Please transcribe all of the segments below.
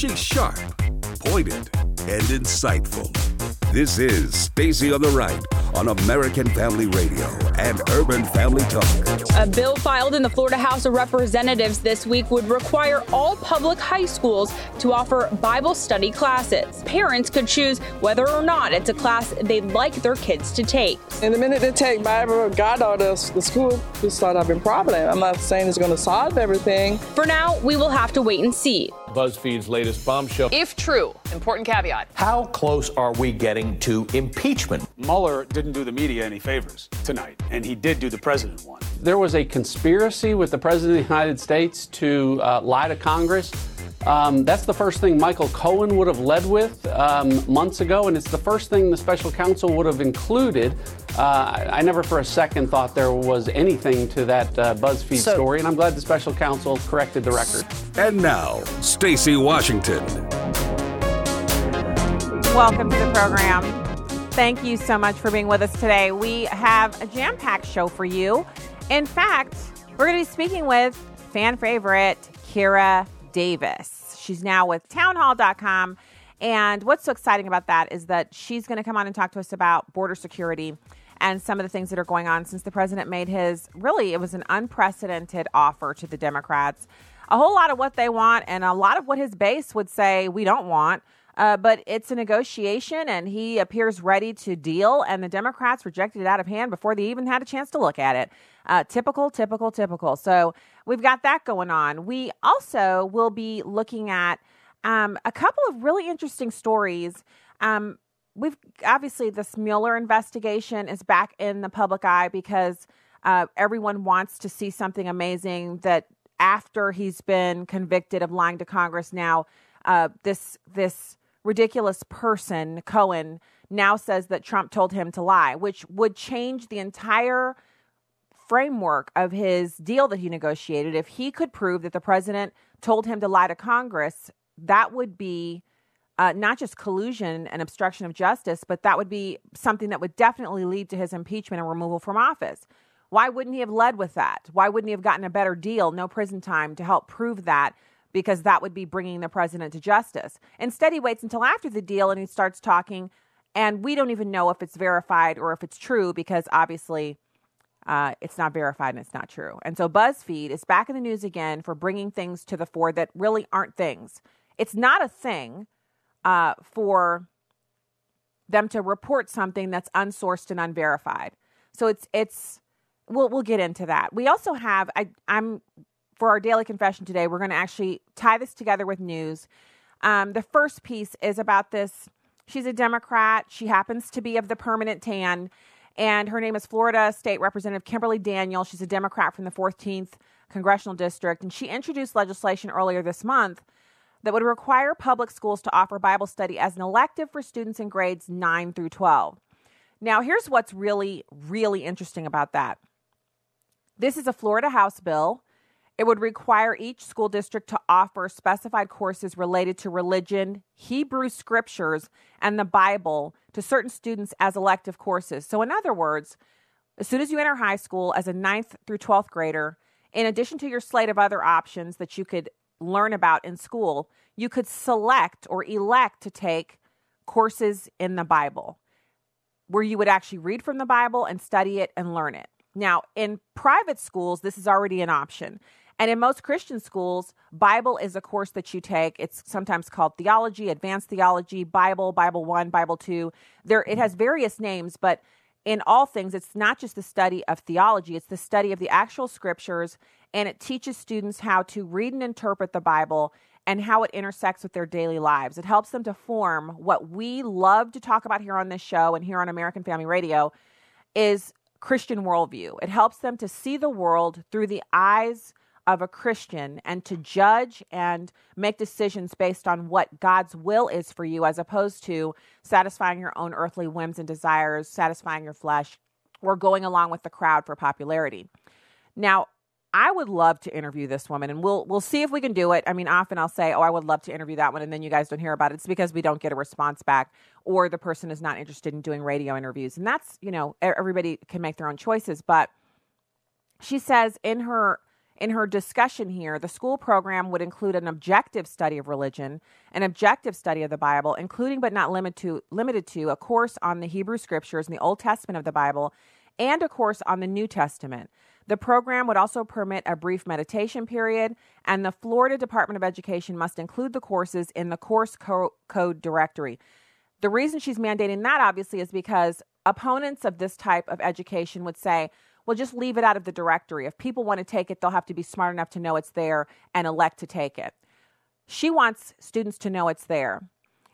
She's sharp, pointed, and insightful. This is Stacy on the Right on American Family Radio and Urban Family Talk. A bill filed in the Florida House of Representatives this week would require all public high schools to offer Bible study classes. Parents could choose whether or not it's a class they'd like their kids to take. And the minute they take Bible or God out of the school, just start having problems. I'm not saying it's going to solve everything. For now, we will have to wait and see. BuzzFeed's latest bombshell. If true, important caveat. How close are we getting to impeachment? Mueller didn't do the media any favors tonight, and he did do the president one. There was a conspiracy with the President of the United States to uh, lie to Congress. Um, that's the first thing Michael Cohen would have led with um, months ago, and it's the first thing the special counsel would have included. Uh, I never for a second thought there was anything to that uh, BuzzFeed so, story, and I'm glad the special counsel corrected the record. And now, Stacy Washington. Welcome to the program. Thank you so much for being with us today. We have a jam packed show for you. In fact, we're going to be speaking with fan favorite Kira Davis. She's now with townhall.com. And what's so exciting about that is that she's going to come on and talk to us about border security and some of the things that are going on since the president made his really, it was an unprecedented offer to the Democrats. A whole lot of what they want and a lot of what his base would say we don't want. Uh, but it's a negotiation, and he appears ready to deal. And the Democrats rejected it out of hand before they even had a chance to look at it. Uh, typical, typical, typical. So we've got that going on. We also will be looking at um, a couple of really interesting stories. Um, we've obviously this Mueller investigation is back in the public eye because uh, everyone wants to see something amazing that after he's been convicted of lying to Congress now uh, this this ridiculous person Cohen now says that Trump told him to lie, which would change the entire framework of his deal that he negotiated. If he could prove that the president told him to lie to Congress, that would be uh, not just collusion and obstruction of justice, but that would be something that would definitely lead to his impeachment and removal from office. Why wouldn't he have led with that? Why wouldn't he have gotten a better deal, no prison time, to help prove that? Because that would be bringing the president to justice. Instead, he waits until after the deal and he starts talking, and we don't even know if it's verified or if it's true because obviously uh, it's not verified and it's not true. And so BuzzFeed is back in the news again for bringing things to the fore that really aren't things. It's not a thing uh, for them to report something that's unsourced and unverified. So it's it's we'll we'll get into that. We also have I I'm for our daily confession today. We're going to actually tie this together with news. Um, the first piece is about this. She's a Democrat. She happens to be of the permanent tan and her name is Florida State Representative Kimberly Daniel. She's a Democrat from the 14th Congressional District, and she introduced legislation earlier this month that would require public schools to offer Bible study as an elective for students in grades 9 through 12. Now, here's what's really, really interesting about that. This is a Florida House bill. It would require each school district to offer specified courses related to religion, Hebrew scriptures, and the Bible to certain students as elective courses. So, in other words, as soon as you enter high school as a ninth through 12th grader, in addition to your slate of other options that you could learn about in school, you could select or elect to take courses in the Bible where you would actually read from the Bible and study it and learn it. Now, in private schools, this is already an option. And in most Christian schools, Bible is a course that you take. It's sometimes called theology, advanced theology, Bible, Bible 1, Bible 2. There it has various names, but in all things it's not just the study of theology, it's the study of the actual scriptures and it teaches students how to read and interpret the Bible and how it intersects with their daily lives. It helps them to form what we love to talk about here on this show and here on American Family Radio is Christian worldview. It helps them to see the world through the eyes of a Christian and to judge and make decisions based on what God's will is for you, as opposed to satisfying your own earthly whims and desires, satisfying your flesh, or going along with the crowd for popularity. Now, I would love to interview this woman, and we'll we'll see if we can do it. I mean, often I'll say, "Oh, I would love to interview that one," and then you guys don't hear about it. It's because we don't get a response back, or the person is not interested in doing radio interviews, and that's you know everybody can make their own choices. But she says in her In her discussion here, the school program would include an objective study of religion, an objective study of the Bible, including but not limited to, limited to a course on the Hebrew Scriptures and the Old Testament of the Bible, and a course on the New Testament. The program would also permit a brief meditation period, and the Florida Department of Education must include the courses in the course co- code directory. The reason she's mandating that, obviously, is because opponents of this type of education would say, well, just leave it out of the directory. If people want to take it, they'll have to be smart enough to know it's there and elect to take it. She wants students to know it's there.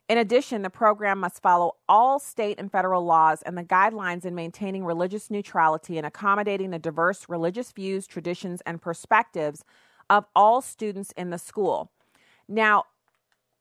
In addition, the program must follow all state and federal laws and the guidelines in maintaining religious neutrality and accommodating the diverse religious views, traditions, and perspectives of all students in the school. Now,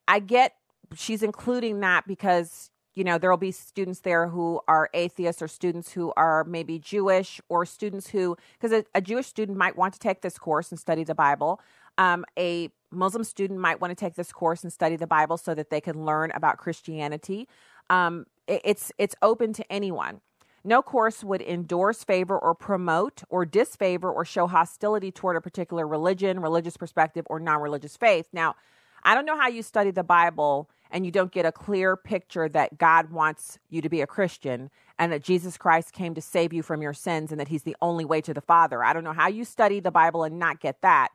I get she's including that because you know there will be students there who are atheists or students who are maybe jewish or students who because a, a, jewish student might want to take this course and study the bible. Um, a muslim student might want to take this course and study the bible so that they can learn about christianity. Um, it, it's it's open to anyone. No course would endorse, favor, or promote, or disfavor, or show hostility toward a particular religion, religious perspective, or non religious faith. Now, I don't know how you study the Bible and you don't get a clear picture that God wants you to be a Christian and that Jesus Christ came to save you from your sins and that he's the only way to the Father. I don't know how you study the Bible and not get that,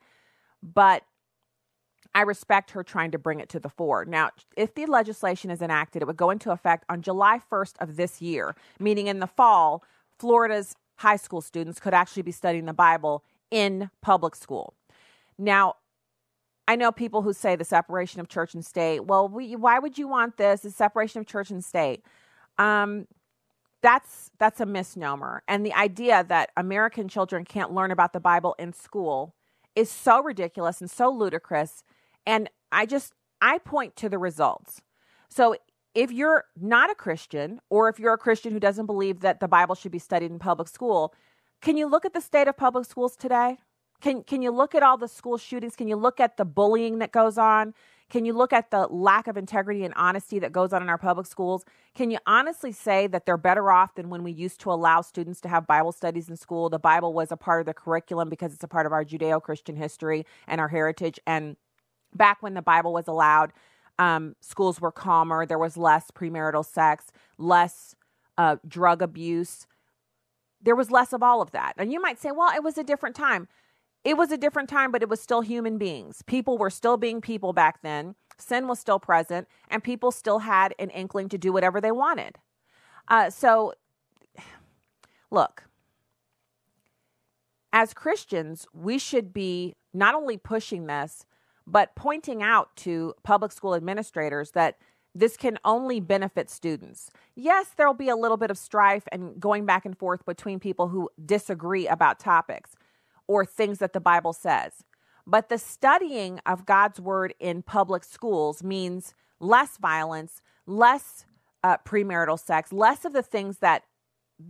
but I respect her trying to bring it to the fore. Now, if the legislation is enacted, it would go into effect on July 1st of this year, meaning in the fall, Florida's high school students could actually be studying the Bible in public school. Now, I know people who say the separation of church and state. Well, we, why would you want this? The separation of church and state. Um, that's that's a misnomer. And the idea that American children can't learn about the Bible in school is so ridiculous and so ludicrous. And I just I point to the results. So if you're not a Christian, or if you're a Christian who doesn't believe that the Bible should be studied in public school, can you look at the state of public schools today? Can can you look at all the school shootings? Can you look at the bullying that goes on? Can you look at the lack of integrity and honesty that goes on in our public schools? Can you honestly say that they're better off than when we used to allow students to have Bible studies in school? The Bible was a part of the curriculum because it's a part of our Judeo Christian history and our heritage. And back when the Bible was allowed, um, schools were calmer. There was less premarital sex, less uh, drug abuse. There was less of all of that. And you might say, well, it was a different time it was a different time, but it was still human beings. People were still being people back then. Sin was still present, and people still had an inkling to do whatever they wanted. Uh, so, look, as Christians, we should be not only pushing this, but pointing out to public school administrators that this can only benefit students. Yes, there'll be a little bit of strife and going back and forth between people who disagree about topics or things that the Bible says. But the studying of God's word in public schools means less violence, less uh, premarital sex, less of the things that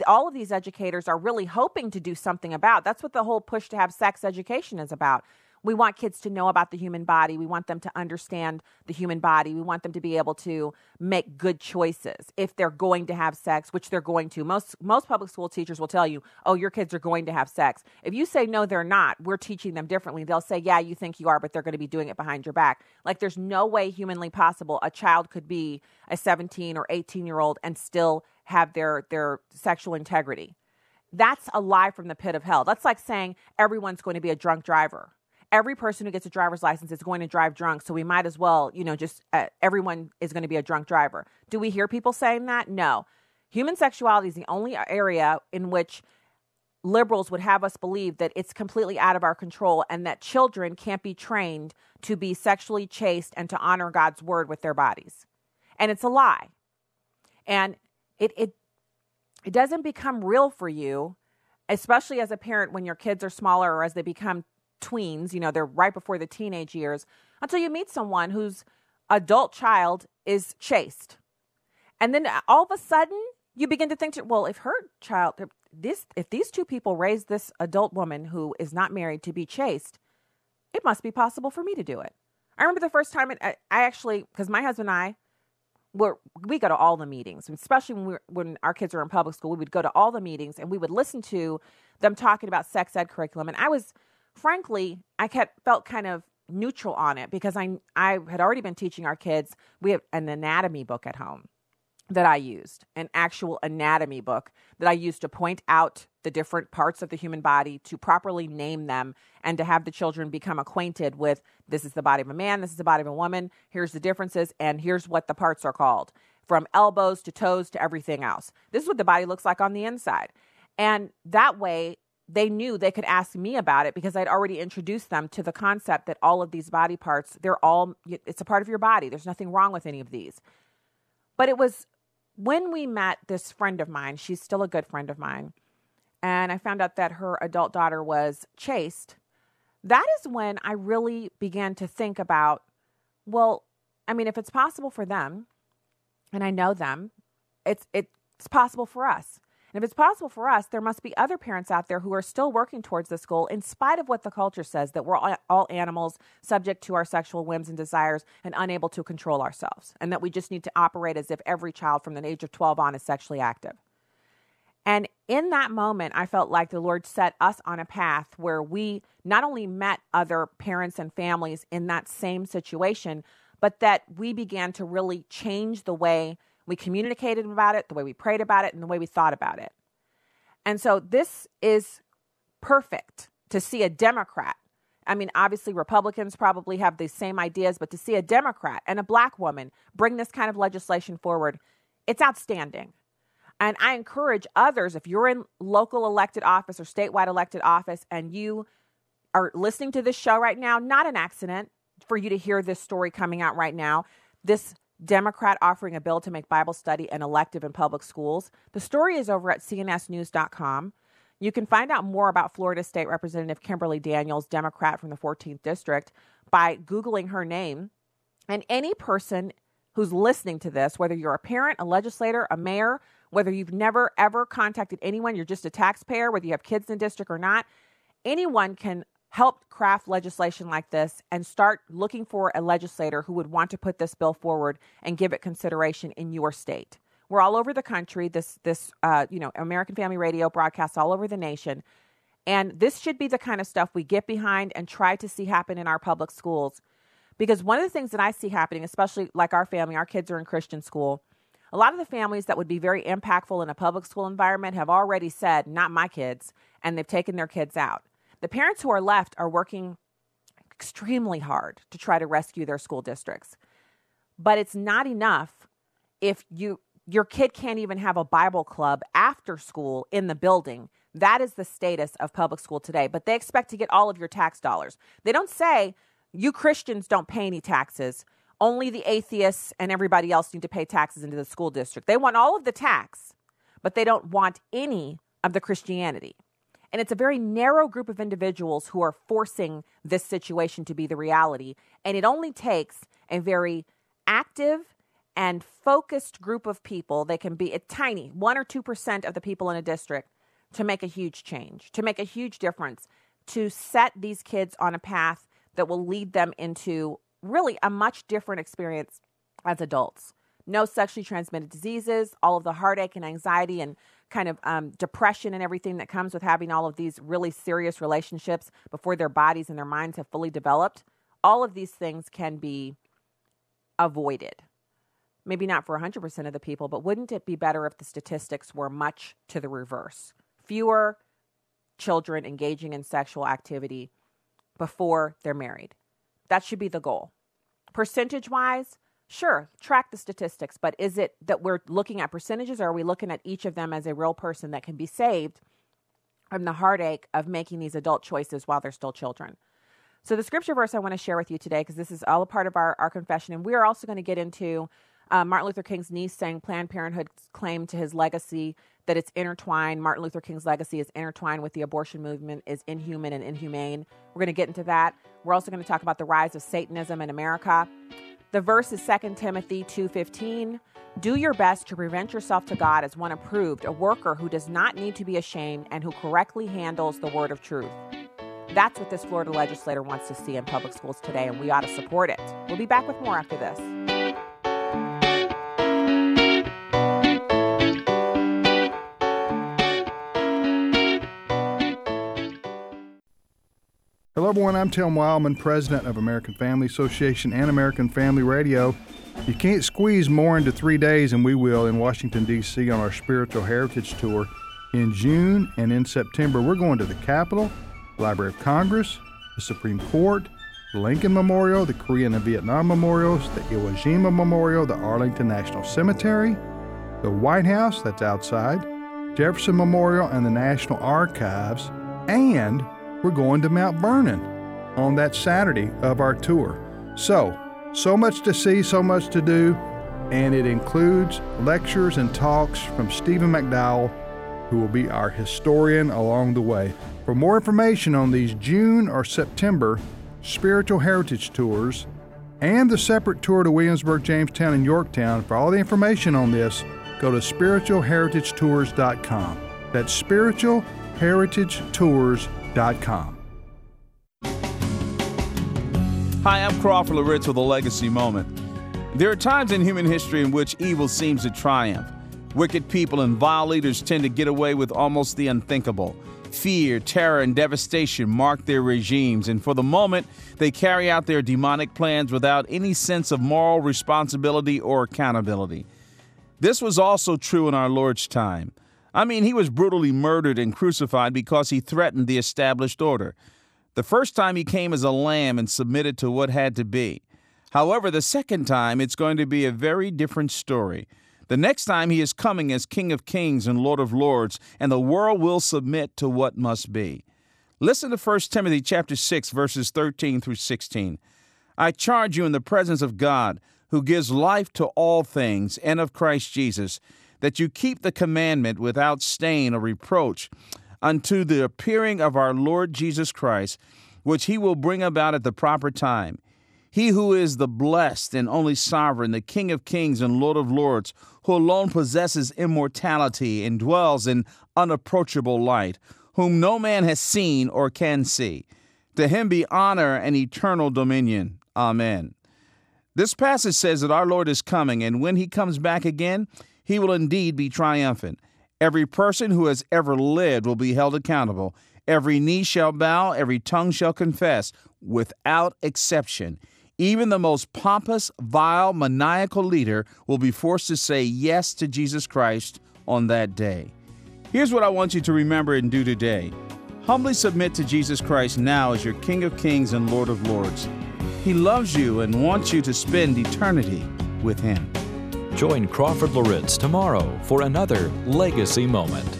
all of these educators are really hoping to do something about. That's what the whole push to have sex education is about. We want kids to know about the human body. We want them to understand the human body. We want them to be able to make good choices if they're going to have sex, which they're going to. Most most public school teachers will tell you, "Oh, your kids are going to have sex." If you say no, they're not, we're teaching them differently. They'll say, "Yeah, you think you are, but they're going to be doing it behind your back." Like there's no way humanly possible a child could be a 17 or 18 year old and still have their their sexual integrity. That's a lie from the pit of hell. That's like saying everyone's going to be a drunk driver every person who gets a driver's license is going to drive drunk. So we might as well, you know, just uh, everyone is going to be a drunk driver. Do we hear people saying that? No. Human sexuality is the only area in which liberals would have us believe that it's completely out of our control and that children can't be trained to be sexually chaste and to honor God's word with their bodies. And it's a lie. And it it it doesn't become real for you, especially as a parent when your kids are smaller or as they become tweens, you know, they're right before the teenage years, until you meet someone whose adult child is chaste. And then uh, all of a sudden, you begin to think, well, if her child, this, if these two people raise this adult woman who is not married to be chaste, it must be possible for me to do it. I remember the first time it, I, uh, I actually, because my husband and I, were, we go to all the meetings, especially when when our kids are in public school. We would go to all the meetings and we would listen to them talking about sex ed curriculum. And I was frankly, I kept felt kind of neutral on it because I I had already been teaching our kids. We have an anatomy book at home that I used, an actual anatomy book that I used to point out the different parts of the human body, to properly name them, and to have the children become acquainted with this is the body of a man, this is the body of a woman, here's the differences, and here's what the parts are called from elbows to toes to everything else. This is what the body looks like on the inside. And that way, they knew they could ask me about it because I'd already introduced them to the concept that all of these body parts, they're all, it's a part of your body. There's nothing wrong with any of these. But it was when we met this friend of mine, she's still a good friend of mine, and I found out that her adult daughter was chaste. That is when I really began to think about, well, I mean, if it's possible for them, and I know them, it's it's possible for us. And if it's possible for us, there must be other parents out there who are still working towards this goal, in spite of what the culture says that we're all, animals subject to our sexual whims and desires and unable to control ourselves, and that we just need to operate as if every child from the age of 12 on is sexually active. And in that moment, I felt like the Lord set us on a path where we not only met other parents and families in that same situation, but that we began to really change the way we communicated about it, the way we prayed about it, and the way we thought about it. And so this is perfect to see a Democrat. I mean, obviously, Republicans probably have the same ideas, but to see a Democrat and a black woman bring this kind of legislation forward, it's outstanding. And I encourage others, if you're in local elected office or statewide elected office and you are listening to this show right now, not an accident for you to hear this story coming out right now. This Democrat offering a bill to make Bible study an elective in public schools. The story is over at cnsnews.com. You can find out more about Florida State Representative Kimberly Daniels, Democrat from the 14th District, by Googling her name. And any person who's listening to this, whether you're a parent, a legislator, a mayor, whether you've never ever contacted anyone, you're just a taxpayer, whether you have kids in the district or not, anyone can help craft legislation like this and start looking for a legislator who would want to put this bill forward and give it consideration in your state. We're all over the country. This this uh, you know American Family Radio broadcasts all over the nation, and this should be the kind of stuff we get behind and try to see happen in our public schools. Because one of the things that I see happening, especially like our family, our kids are in Christian school. A lot of the families that would be very impactful in a public school environment have already said, "Not my kids," and they've taken their kids out. The parents who are left are working extremely hard to try to rescue their school districts. But it's not enough if you your kid can't even have a Bible club after school in the building. That is the status of public school today. But they expect to get all of your tax dollars. They don't say you Christians don't pay any taxes. Only the atheists and everybody else need to pay taxes into the school district. They want all of the tax, but they don't want any of the Christianity. And it's a very narrow group of individuals who are forcing this situation to be the reality. And it only takes a very active and focused group of people. They can be a tiny, one or 2% of the people in a district to make a huge change, to make a huge difference, to set these kids on a path that will lead them into really a much different experience as adults. No sexually transmitted diseases, all of the heartache and anxiety and kind of um, depression and everything that comes with having all of these really serious relationships before their bodies and their minds have fully developed, all of these things can be avoided. Maybe not for 100% of the people, but wouldn't it be better if the statistics were much to the reverse? Fewer children engaging in sexual activity before they're married. That should be the goal. Percentage wise, Sure, track the statistics, but is it that we're looking at percentages or are we looking at each of them as a real person that can be saved from the heartache of making these adult choices while they're still children? So, the scripture verse I want to share with you today, because this is all a part of our, our confession, and we are also going to get into uh, Martin Luther King's niece saying Planned Parenthood's claim to his legacy that it's intertwined. Martin Luther King's legacy is intertwined with the abortion movement, is inhuman and inhumane. We're going to get into that. We're also going to talk about the rise of Satanism in America. The verse is 2 Timothy 2:15. Do your best to present yourself to God as one approved, a worker who does not need to be ashamed and who correctly handles the word of truth. That's what this Florida legislator wants to see in public schools today, and we ought to support it. We'll be back with more after this. Hello, everyone. I'm Tim Wildmon, president of American Family Association and American Family Radio. You can't squeeze more into three days, and we will in Washington, D.C. on our Spiritual Heritage Tour. In June and in September, we're going to the Capitol, Library of Congress, the Supreme Court, the Lincoln Memorial, the Korean and Vietnam Memorials, the Iwo Jima Memorial, the Arlington National Cemetery, the White House, that's outside, Jefferson Memorial, and the National Archives. And we're going to Mount Vernon on that Saturday of our tour. So, so much to see, so much to do, and it includes lectures and talks from Stephen McDowell, who will be our historian along the way. For more information on these June or September spiritual heritage tours and the separate tour to Williamsburg, Jamestown, and Yorktown, for all the information on this, go to spiritualheritagetours.com. That's spiritualheritagetours.com. Hi, I'm Crawford Loritts with a legacy moment. There are times in human history in which evil seems to triumph. Wicked people and vile leaders tend to get away with almost the unthinkable. Fear, terror, and devastation mark their regimes, and for the moment, they carry out their demonic plans without any sense of moral responsibility or accountability. This was also true in our Lord's time. I mean, he was brutally murdered and crucified because he threatened the established order. The first time he came as a lamb and submitted to what had to be. However, the second time it's going to be a very different story. The next time he is coming as King of Kings and Lord of Lords, and the world will submit to what must be. Listen to 1 Timothy chapter 6 verses 13 through 16. I charge you in the presence of God, who gives life to all things, and of Christ Jesus, that you keep the commandment without stain or reproach unto the appearing of our Lord Jesus Christ, which he will bring about at the proper time. He who is the blessed and only sovereign, the King of kings and Lord of lords, who alone possesses immortality and dwells in unapproachable light, whom no man has seen or can see. To him be honor and eternal dominion. Amen. This passage says that our Lord is coming, and when he comes back again, he will indeed be triumphant. Every person who has ever lived will be held accountable. Every knee shall bow, every tongue shall confess, without exception. Even the most pompous, vile, maniacal leader will be forced to say yes to Jesus Christ on that day. Here's what I want you to remember and do today humbly submit to Jesus Christ now as your King of Kings and Lord of Lords. He loves you and wants you to spend eternity with Him. Join Crawford Loritts tomorrow for another Legacy Moment.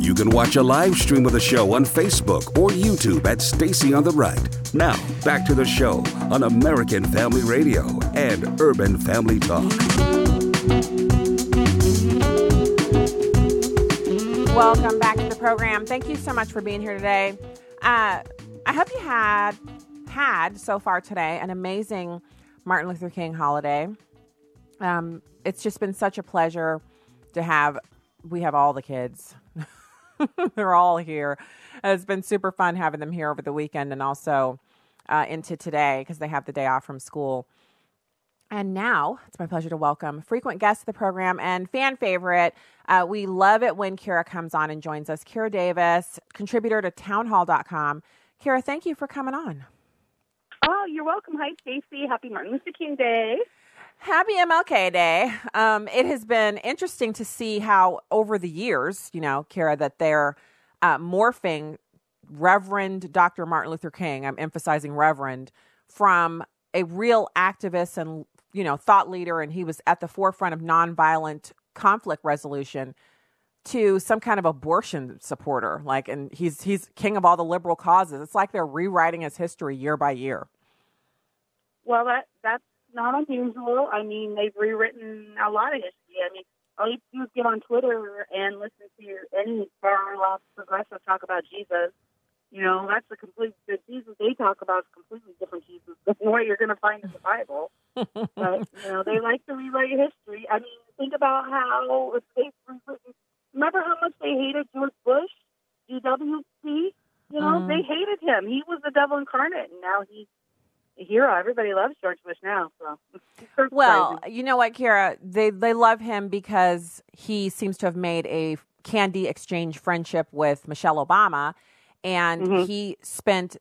You can watch a live stream of the show on Facebook or YouTube at Stacy on the Right. Now, back to the show on American Family Radio and Urban Family Talk. Welcome back to the program. Thank you so much for being here today. Uh, I hope you had had so far today an amazing Martin Luther King holiday. Um, it's just been such a pleasure to have. We have all the kids. They're all here. It's been super fun having them here over the weekend and also uh, into today because they have the day off from school. And now it's my pleasure to welcome frequent guest of the program and fan favorite. Uh, we love it when Kira comes on and joins us. Kira Davis, contributor to townhall.com. Kira, thank you for coming on. Oh, you're welcome. Hi, Stacy. Happy Martin Luther King Day. Happy MLK Day. Um, it has been interesting to see how over the years, you know, Kara, that they're uh, morphing Reverend Dr. Martin Luther King, I'm emphasizing Reverend, from a real activist and you know, thought leader and he was at the forefront of nonviolent conflict resolution to some kind of abortion supporter. Like and he's he's king of all the liberal causes. It's like they're rewriting his history year by year. Well that that's not unusual. I mean, they've rewritten a lot of history. I mean, all you do is get on Twitter and listen to your, any far left progressive talk about Jesus you know, that's a complete the Jesus they talk about is completely different Jesus than what you're going to find in the Bible. but you know, they like to rewrite history. I mean, think about how if they remember how much they hated George Bush, GWC. You know, mm. they hated him. He was the devil incarnate, and now he's hero. Everybody loves George Bush now. So, well, you know what, Kira? They they love him because he seems to have made a candy exchange friendship with Michelle Obama, and Mhm. he spent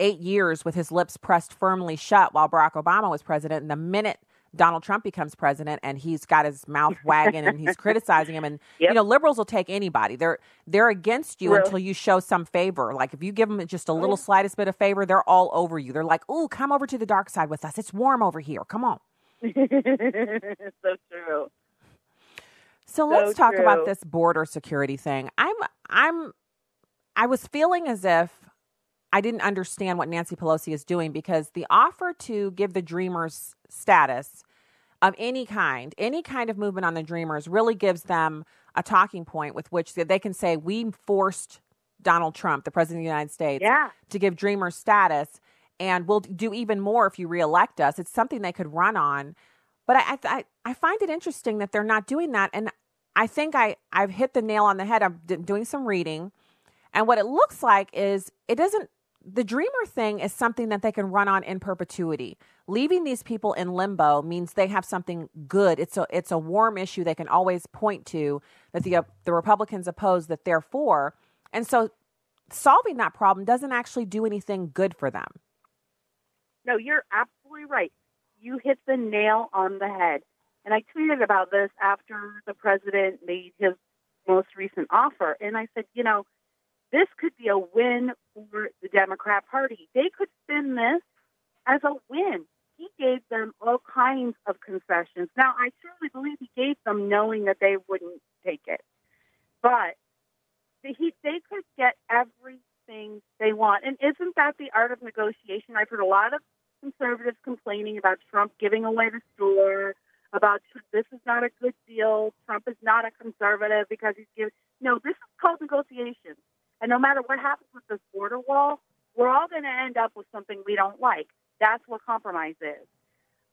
eight years with his lips pressed firmly shut while Barack Obama was president. And the minute Donald Trump becomes president and he's got his mouth wagging and he's criticizing him, and you know, liberals will take anybody. They're they're against you Really? until you show some favor. Like if you give them just a little slightest bit of favor, they're all over you. They're like, "Ooh, come over to the dark side with us. It's warm over here. Come on." so true. So So let's talk about this border security thing. I'm I'm I was feeling as if I didn't understand what Nancy Pelosi is doing because the offer to give the Dreamers status of any kind, any kind of movement on the Dreamers really gives them a talking point with which they can say we forced Donald Trump, the president of the United States, Yeah. to give Dreamers status and we'll do even more if you reelect us. It's something they could run on. But I, I, I find it interesting that they're not doing that. And I think I, I've hit the nail on the head. I'm d- doing some reading. And what it looks like is it doesn't, the dreamer thing is something that they can run on in perpetuity. Leaving these people in limbo means they have something good. It's a, it's a warm issue they can always point to that the, uh, the Republicans oppose that they're for. And so solving that problem doesn't actually do anything good for them. No, you're absolutely right. You hit the nail on the head. And I tweeted about this after the president made his most recent offer. And I said, you know, this could be a win for the Democrat Party. They could spin this as a win. He gave them all kinds of concessions. Now, I truly believe he gave them knowing that they wouldn't take it. But he, they could get everything they want. And isn't that the art of negotiation? I've heard a lot of conservatives complaining about Trump giving away the store, about this is not a good deal. Trump is not a conservative because he's giving. No, this is called negotiation. And no matter what happens with this border wall, we're all going to end up with something we don't like. That's what compromise is.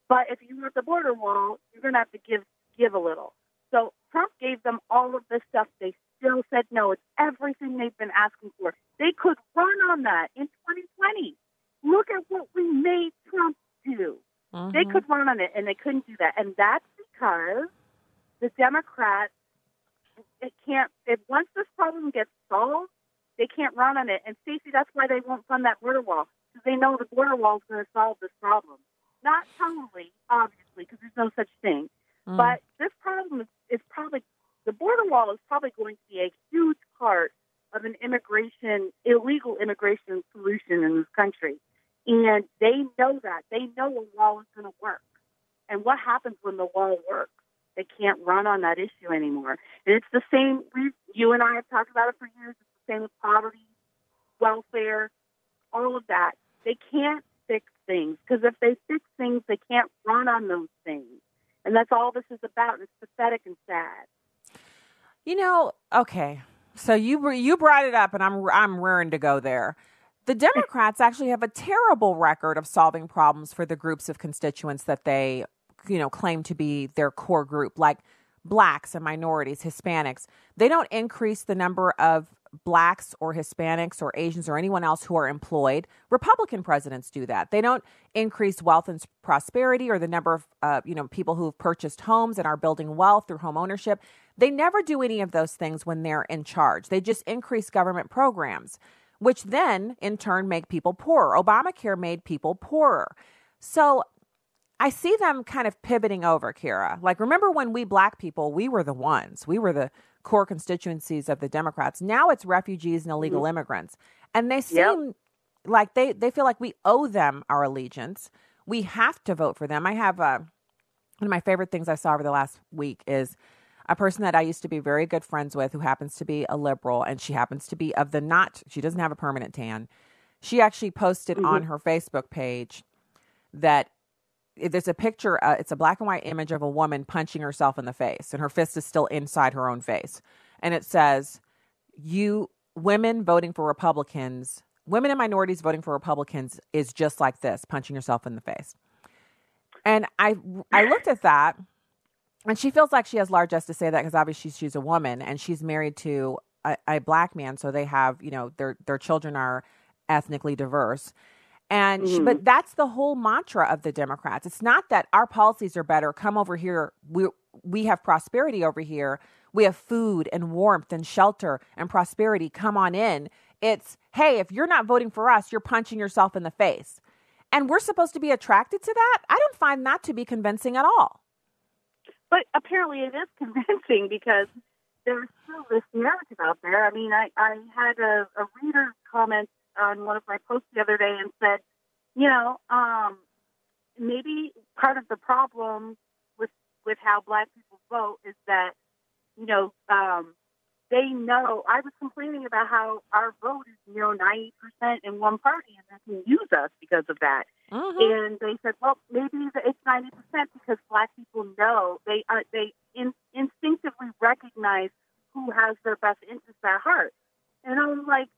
But if you want the border wall, you're going to have to give give a little. So Trump gave them all of this stuff. They still said no. It's everything they've been asking for. They could run on that in 2020. Look at what we made Trump do. They mm-hmm. could run on it, and they couldn't do that. And that's because the Democrats it can't. If once this problem gets solved, they can't run on it. And Stacey, that's why they won't fund that border wall because they know the border wall is going to solve this problem. Not totally, obviously, because there's no such thing. Mm. But this problem is, is probably the border wall is probably going to be a huge part of an immigration, illegal immigration solution in this country. And they know that. They know a wall is going to work. And what happens when the wall works? They can't run on that issue anymore. And it's the same. We, you and I have talked about it for years. It's with poverty, welfare, all of that. They can't fix things because if they fix things, they can't run on those things. And that's all this is about. And it's pathetic and sad. You know, okay. So you you brought it up, and I'm I'm raring to go there. The Democrats actually have a terrible record of solving problems for the groups of constituents that they, you know, claim to be their core group, like blacks and minorities, Hispanics. They don't increase the number of blacks or Hispanics or Asians or anyone else who are employed. Republican presidents do that. They don't increase wealth and prosperity or the number of uh, you know people who have purchased homes and are building wealth through home ownership. They never do any of those things when they're in charge. They just increase government programs, which then in turn make people poorer. Obamacare made people poorer. So I see them kind of pivoting over, Kira. Like, remember when we black people, we were the ones, we were the core constituencies of the Democrats. Now it's refugees and illegal Mhm. immigrants. And they seem like they, they feel like we owe them our allegiance. We have to vote for them. I have uh, one of my favorite things I saw over the last week is a person that I used to be very good friends with who happens to be a liberal and she happens to be of the not, she doesn't have a permanent tan. She actually posted on Mhm. her Facebook page that there's a picture, uh, it's a black and white image of a woman punching herself in the face, and her fist is still inside her own face. And it says, You women voting for Republicans, women and minorities voting for Republicans is just like this, punching yourself in the face. And I, I looked at that, and she feels like she has largesse to say that because obviously she's a woman and she's married to a, a black man, so they have, you know, their their children are ethnically diverse. And she, but mm-hmm. that's the whole mantra of the Democrats. It's not that our policies are better. Come over here. We we have prosperity over here. we have food and warmth and shelter and prosperity. Come on in. It's, hey, if you're not voting for us, you're punching yourself in the face. And we're supposed to be attracted to that? I don't find that to be convincing at all. But apparently it is convincing because there's still this narrative out there. I mean, I, I had a, a reader comment on one of my posts the other day and said, you know, um, maybe part of the problem with with how black people vote is that, you know, um, they know. I was complaining about how our vote is, you know, ninety percent in one party, and they can use us because of that. Mm-hmm. And they said, well, maybe it's ninety percent because black people know they are they in, instinctively recognize who has their best interests at heart. And I'm like,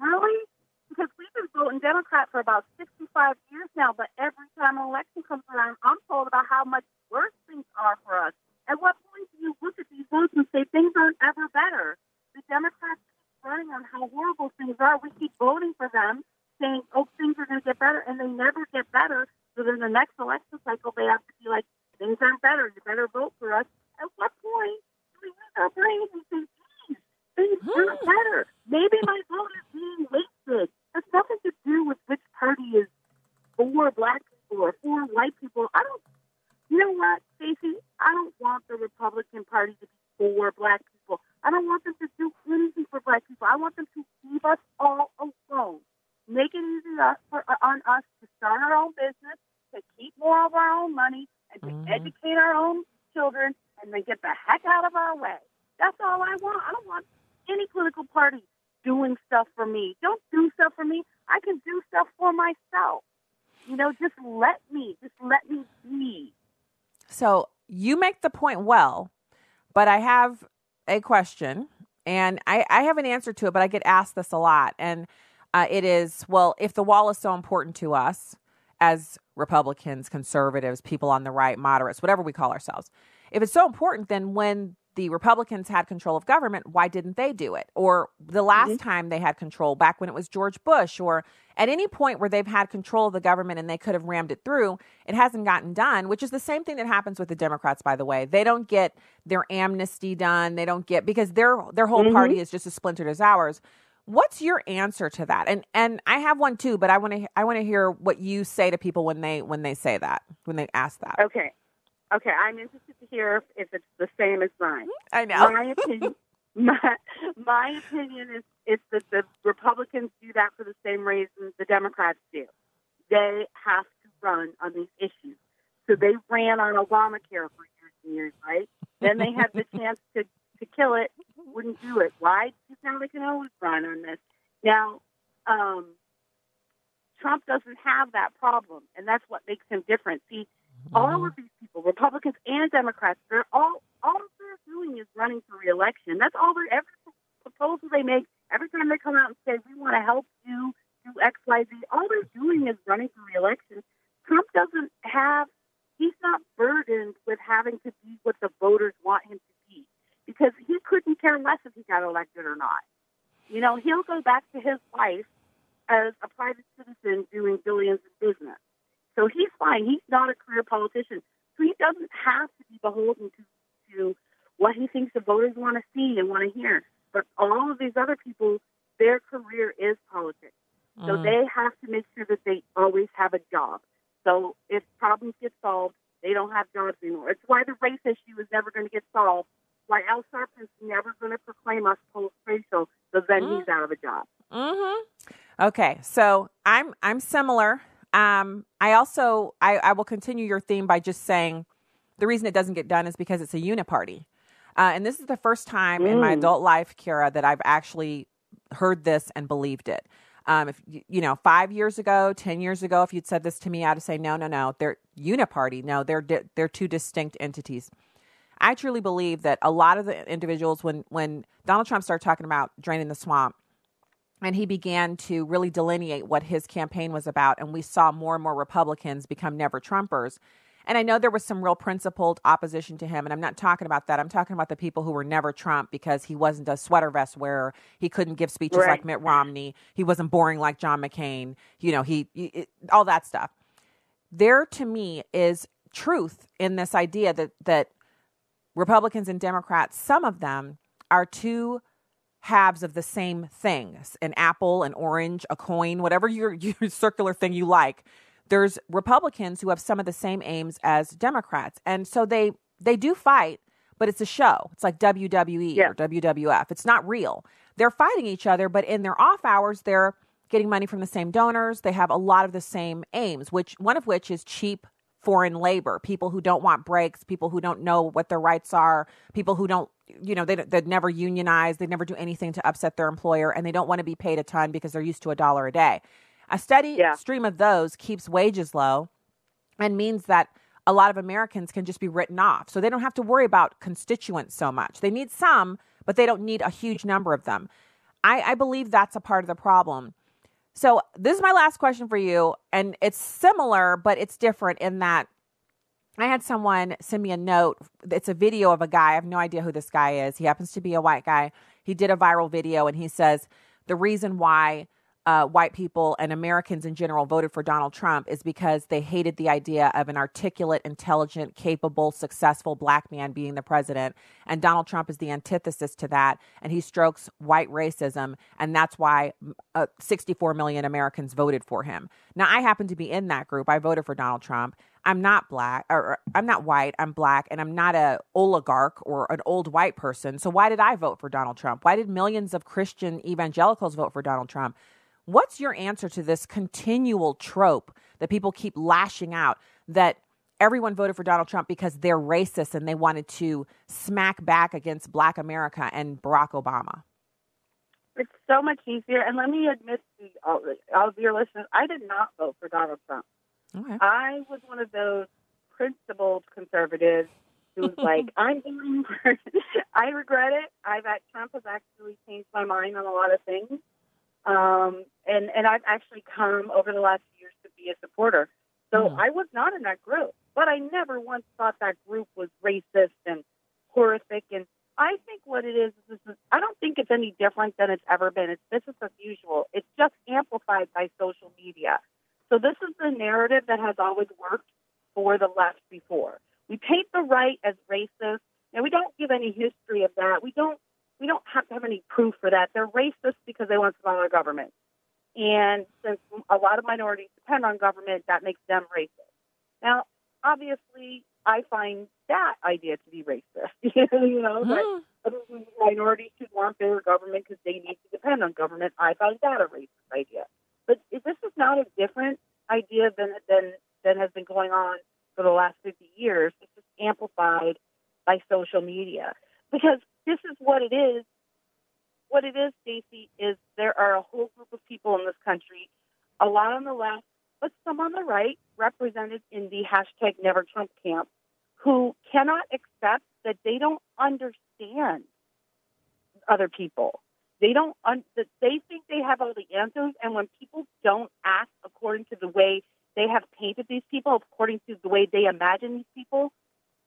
really? Because we've been voting Democrat for about 65 years now, but every time an election comes around, I'm told about how much worse things are for us. At what point do you look at these votes and say things aren't ever better? The Democrats keep running on how horrible things are. We keep voting for them, saying, oh, things are going to get better, and they never get better. So then the next election cycle, they have to be like, things aren't better. You better vote for us. At what point do we use our brains and say, geez, things aren't hmm. better? Maybe my vote is being wasted. It's nothing to do with which party is for black people or for white people. I don't. You know what, Stacey? I don't want the Republican Party to be for black people. I don't want them to do anything for black people. I want them to leave us all alone. Make it easy for, on us to start our own business, to keep more of our own money, and to mm-hmm. educate our own children, and then get the heck out of our way. That's all I want. I don't want any political party doing stuff for me. Don't do stuff for me. I can do stuff for myself. You know, just let me, just let me be. So you make the point well, but I have a question, and I, I have an answer to it, but I get asked this a lot. And uh, it is well, if the wall is so important to us as Republicans, conservatives, people on the right, moderates, whatever we call ourselves, if it's so important, then when the Republicans had control of government, why didn't they do it? Or the last mm-hmm. time they had control, back when it was George Bush, or at any point where they've had control of the government and they could have rammed it through, it hasn't gotten done, which is the same thing that happens with the Democrats, by the way. They don't get their amnesty done. They don't get because their their whole mm-hmm. party is just as splintered as ours. What's your answer to that? And and I have one too, but I want to I want to hear what you say to people when they when they say that, when they ask that. Okay. Okay, I'm interested to hear if it's the same as mine. I know. My opinion, my, my opinion is, is that the Republicans do that for the same reason the Democrats do. They have to run on these issues. So they ran on Obamacare for years and years, right? Then they had the chance to, to kill it, wouldn't do it. Why? Because now they can always run on this. Now, um, Trump doesn't have that problem, and that's what makes him different. See, Mm-hmm. All of these people, Republicans and Democrats, they're all all they're doing is running for reelection. That's all they're every proposal they make, every time they come out and say we want to help you do X, Y, Z, all they're doing is running for reelection. Trump doesn't have he's not burdened with having to be what the voters want him to be because he couldn't care less if he got elected or not. You know, he'll go back to his life as a private citizen doing billions in business. So he's fine. He's not a career politician. So he doesn't have to be beholden to, to what he thinks the voters want to see and want to hear. But all of these other people, their career is politics. So mm. they have to make sure that they always have a job. So if problems get solved, they don't have jobs anymore. It's why the race issue is never going to get solved. Why Al Sharpton's never going to proclaim us post-racial, so then mm. he's out of a job. Mm-hmm. Okay, so I'm I'm similar. Um, I also I, I will continue your theme by just saying the reason it doesn't get done is because it's a uniparty. Uh, and this is the first time mm. in my mm. adult life, Kira, that I've actually heard this and believed it. Um, if you know, five years ago, ten years ago, if you'd said this to me, I'd say, no, no, no, they're uniparty. No, they're di- they're two distinct entities. I truly believe that a lot of the individuals, when when Donald Trump started talking about draining the swamp, and he began to really delineate what his campaign was about. And we saw more and more Republicans become never Trumpers. And I know there was some real principled opposition to him. And I'm not talking about that. I'm talking about the people who were never Trump because he wasn't a sweater vest wearer. He couldn't give speeches right. like Mitt Romney. He wasn't boring like John McCain. You know, he, he all that stuff. There to me is truth in this idea that, that Republicans and Democrats, some of them are two halves of the same thing an apple, an orange, a coin, whatever your, your circular thing you like. There's Republicans who have some of the same aims as Democrats. And so they they do fight, but it's a show. It's like WWE yeah. or WWF. It's not real. They're fighting each other, but in their off hours, they're getting money from the same donors. They have a lot of the same aims, which one of which is cheap foreign labor, people who don't want breaks, people who don't know what their rights are, people who don't, you know, they they never unionize, they never do anything to upset their employer, and they don't want to be paid a ton because they're used to a dollar a day. A steady yeah. stream of those keeps wages low and means that a lot of Americans can just be written off. So they don't have to worry about constituents so much. They need some, but they don't need a huge number of them. I, I believe that's a part of the problem. So, this is my last question for you. And it's similar, but it's different in that I had someone send me a note. It's a video of a guy. I have no idea who this guy is. He happens to be a white guy. He did a viral video and he says the reason why uh, white people and Americans in general voted for Donald Trump is because they hated the idea of an articulate, intelligent, capable, successful black man being the president. And Donald Trump is the antithesis to that. And he strokes white racism. And that's why uh, 64 million Americans voted for him. Now, I happen to be in that group. I voted for Donald Trump. I'm not black or I'm not white. I'm black and I'm not a oligarch or an old white person. So why did I vote for Donald Trump? Why did millions of Christian evangelicals vote for Donald Trump? What's your answer to this continual trope that people keep lashing out that everyone voted for Donald Trump because they're racist and they wanted to smack back against black America and Barack Obama? It's so much easier. And let me admit to all, all of your listeners, I did not vote for Donald Trump. Okay. I was one of those principled conservatives who was like, I'm voting for I regret it. I've Trump has actually changed my mind on a lot of things. Um, and, and I've actually come over the last years to be a supporter. So mm. I was not in that group, but I never once thought that group was racist and horrific. And I think what it is, is, is I don't think it's any different than it's ever been. It's business as usual. It's just amplified by social media. So this is the narrative that has always worked for the left before. We paint the right as racist, and we don't give any history of that. We don't we don't have to have any proof for that. They're racist because they want smaller government. And since a lot of minorities depend on government, that makes them racist. Now, obviously, I find that idea to be racist. you know, that hmm. minorities should want their government because they need to depend on government. I find that a racist idea. But this is not a different idea than than than has been going on for the last 50 years. It's just amplified by social media because this is what it is. What it is, Stacy, is there are a whole group of people in this country, a lot on the left, but some on the right, represented in the hashtag Never Trump camp, who cannot accept that they don't understand other people. They don't. Un- they think they have all the answers, and when people don't act according to the way they have painted these people, according to the way they imagine these people,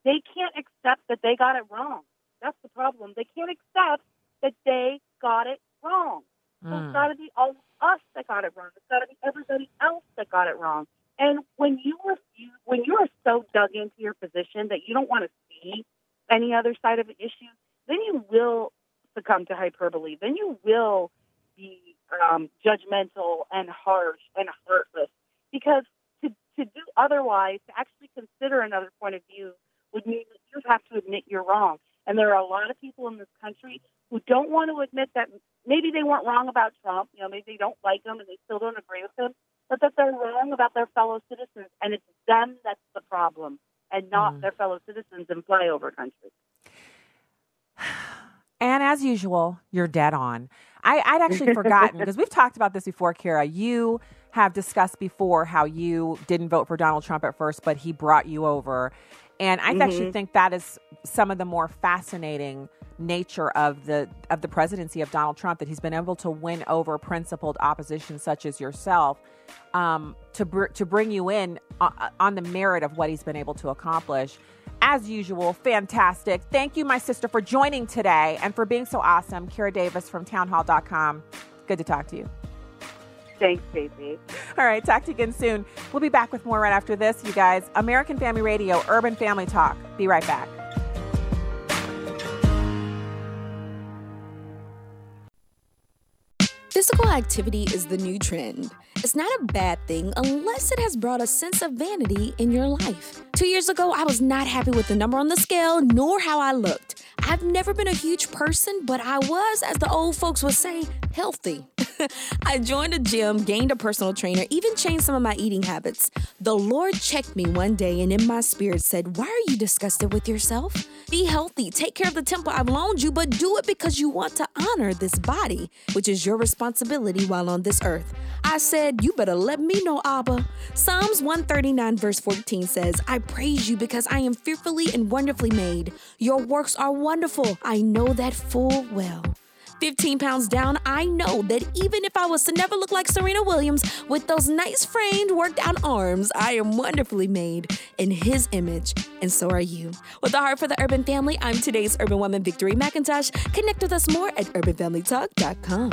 they can't accept that they got it wrong. That's the problem. They can't accept that they got it wrong. Mm. So it's hmm. got to be all of us that got it wrong. It's got to be everybody else that got it wrong. And when you refuse, when you are so dug into your position that you don't want to see any other side of the issue, then you will succumb to hyperbole. Then you will be um, judgmental and harsh and heartless because to, to do otherwise, to actually consider another point of view, would mean that you have to admit you're wrong. And there are a lot of people in this country who don't want to admit that maybe they weren't wrong about Trump. You know, maybe they don't like him and they still don't agree with him, but that they're wrong about their fellow citizens. And it's them that's the problem and not mm. their fellow citizens in flyover countries. And as usual, you're dead on. I, would actually forgotten because we've talked about this before, Kira. You have discussed before how you didn't vote for Donald Trump at first, but he brought you over. And I mm-hmm. actually think that is some of the more fascinating nature of the of the presidency of Donald Trump that he's been able to win over principled opposition such as yourself um, to br- to bring you in uh, on the merit of what he's been able to accomplish. As usual, fantastic. Thank you, my sister, for joining today and for being so awesome. Kira Davis from townhall.com. Good to talk to you. Thanks, Stacy. All right, talk to you again soon. We'll be back with more right after this, you guys. American Family Radio, Urban Family Talk. Be right back. Physical activity is the new trend. It's not a bad thing unless it has brought a sense of vanity in your life. Two years ago, I was not happy with the number on the scale nor how I looked. I've never been a huge person, but I was, as the old folks would say, healthy. I joined a gym, gained a personal trainer, even changed some of my eating habits. The Lord checked me one day and in my spirit said, Why are you disgusted with yourself? Be healthy, take care of the temple I've loaned you, but do it because you want to honor this body, which is your responsibility while on this earth. I said, You better let me know, Abba. Psalms 139, verse 14 says, I praise you because I am fearfully and wonderfully made. Your works are wonderful. I know that full well. 15 pounds down, I know that even if I was to never look like Serena Williams with those nice framed, worked out arms, I am wonderfully made in His image, and so are you. With a heart for the urban family, I'm today's urban woman, Victory McIntosh. Connect with us more at urbanfamilytalk.com.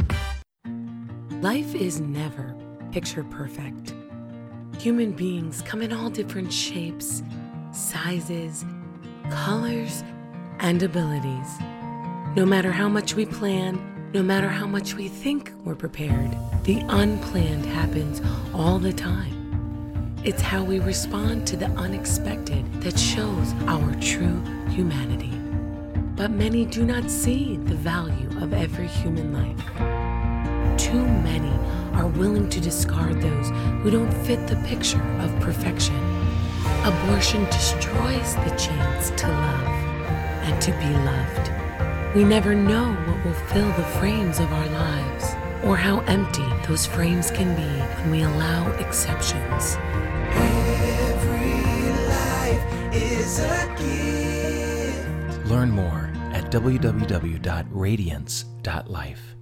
Life is never picture perfect. Human beings come in all different shapes, sizes, colors, and abilities. No matter how much we plan, no matter how much we think we're prepared, the unplanned happens all the time. It's how we respond to the unexpected that shows our true humanity. But many do not see the value of every human life. Too many are willing to discard those who don't fit the picture of perfection. Abortion destroys the chance to love and to be loved. We never know what will fill the frames of our lives or how empty those frames can be when we allow exceptions. Every life is a gift. Learn more at www.radiance.life.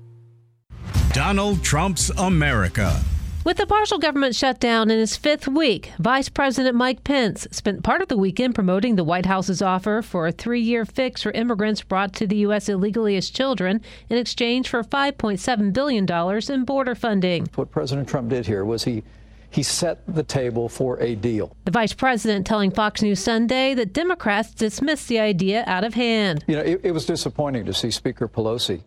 Donald Trump's America. With the partial government shutdown in its fifth week, Vice President Mike Pence spent part of the weekend promoting the White House's offer for a three year fix for immigrants brought to the U.S. illegally as children in exchange for $5.7 billion in border funding. What President Trump did here was he he set the table for a deal. The vice president telling Fox News Sunday that Democrats dismissed the idea out of hand. You know, it, it was disappointing to see Speaker Pelosi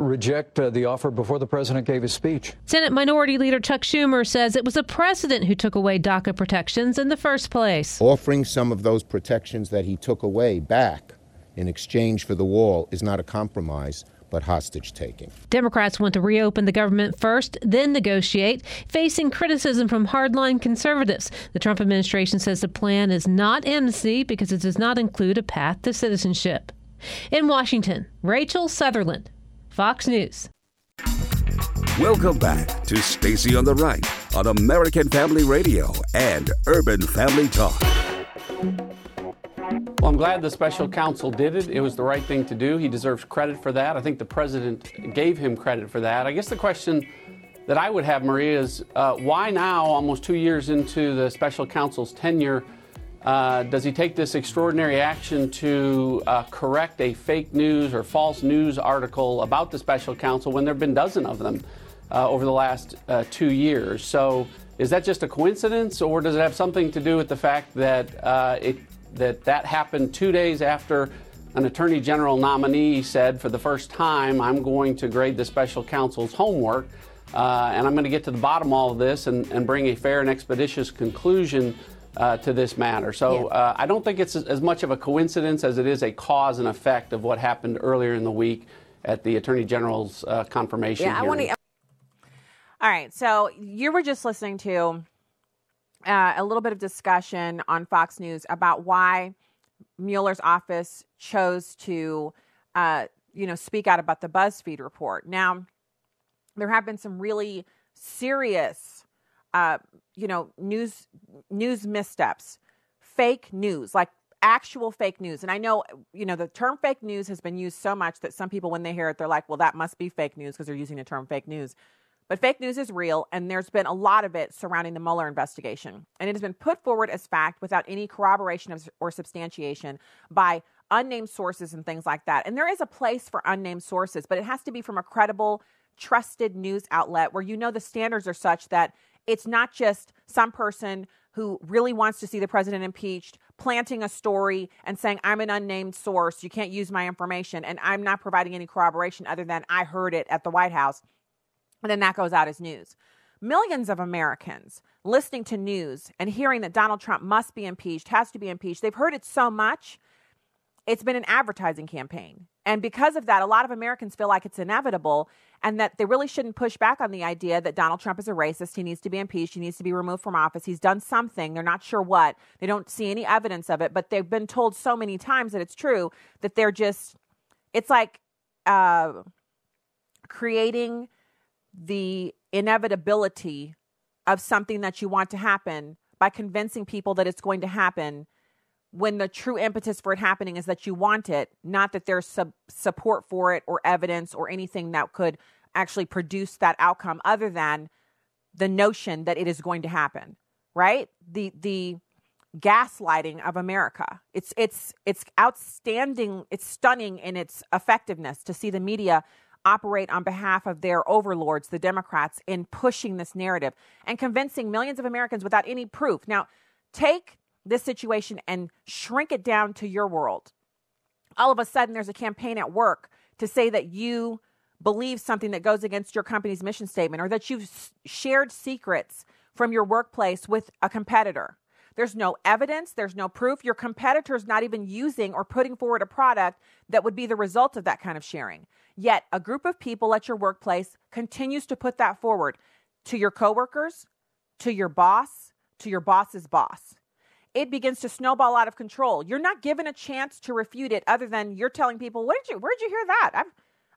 reject uh, the offer before the president gave his speech. Senate Minority Leader Chuck Schumer says it was the president who took away DACA protections in the first place. Offering some of those protections that he took away back in exchange for the wall is not a compromise. But hostage taking. Democrats want to reopen the government first, then negotiate, facing criticism from hardline conservatives. The Trump administration says the plan is not amnesty because it does not include a path to citizenship. In Washington, Rachel Sutherland, Fox News. Welcome back to Stacy on the Right on American Family Radio and Urban Family Talk. Well, I'm glad the special counsel did it. It was the right thing to do. He deserves credit for that. I think the president gave him credit for that. I guess the question that I would have, Maria, is uh, why now, almost two years into the special counsel's tenure, uh, does he take this extraordinary action to uh, correct a fake news or false news article about the special counsel when there have been dozens of them uh, over the last uh, two years? So, is that just a coincidence, or does it have something to do with the fact that uh, it that that happened two days after an attorney general nominee said for the first time, I'm going to grade the special counsel's homework uh, and I'm going to get to the bottom of all of this and, and bring a fair and expeditious conclusion uh, to this matter. So yeah. uh, I don't think it's as much of a coincidence as it is a cause and effect of what happened earlier in the week at the attorney general's uh, confirmation. Yeah, I want to. All right, so you were just listening to uh, a little bit of discussion on Fox News about why Mueller's office chose to, uh, you know, speak out about the BuzzFeed report. Now, there have been some really serious, uh, you know, news news missteps, fake news, like actual fake news. And I know, you know, the term fake news has been used so much that some people, when they hear it, they're like, well, that must be fake news because they're using the term fake news. But fake news is real, and there's been a lot of it surrounding the Mueller investigation. And it has been put forward as fact without any corroboration or substantiation by unnamed sources and things like that. And there is a place for unnamed sources, but it has to be from a credible, trusted news outlet where you know the standards are such that it's not just some person who really wants to see the president impeached planting a story and saying i'm an unnamed source you can't use my information and i'm not providing any corroboration other than i heard it at the white house And then that goes out as news. Millions of Americans listening to news and hearing that Donald Trump must be impeached, has to be impeached, they've heard it so much, it's been an advertising campaign. And because of that, a lot of Americans feel like it's inevitable and that they really shouldn't push back on the idea that Donald Trump is a racist. He needs to be impeached. He needs to be removed from office. He's done something. They're not sure what. They don't see any evidence of it, but they've been told so many times that it's true that they're just, it's like uh, creating the inevitability of something that you want to happen by convincing people that it's going to happen when the true impetus for it happening is that you want it, not that there's sub- support for it or evidence or anything that could actually produce that outcome other than the notion that it is going to happen, right? The the gaslighting of America. It's it's it's outstanding, it's stunning in its effectiveness to see the media operate on behalf of their overlords, the Democrats, in pushing this narrative and convincing millions of Americans without any proof. Now, take this situation and shrink it down to your world. All of a sudden, there's a campaign at work to say that you believe something that goes against your company's mission statement or that you've shared secrets from your workplace with a competitor. There's no evidence, there's no proof. Your competitor's not even using or putting forward a product that would be the result of that kind of sharing. Yet, a group of people at your workplace continues to put that forward to your coworkers, to your boss, to your boss's boss it begins to snowball out of control. You're not given a chance to refute it other than you're telling people, "What did you where did you hear that?" I'm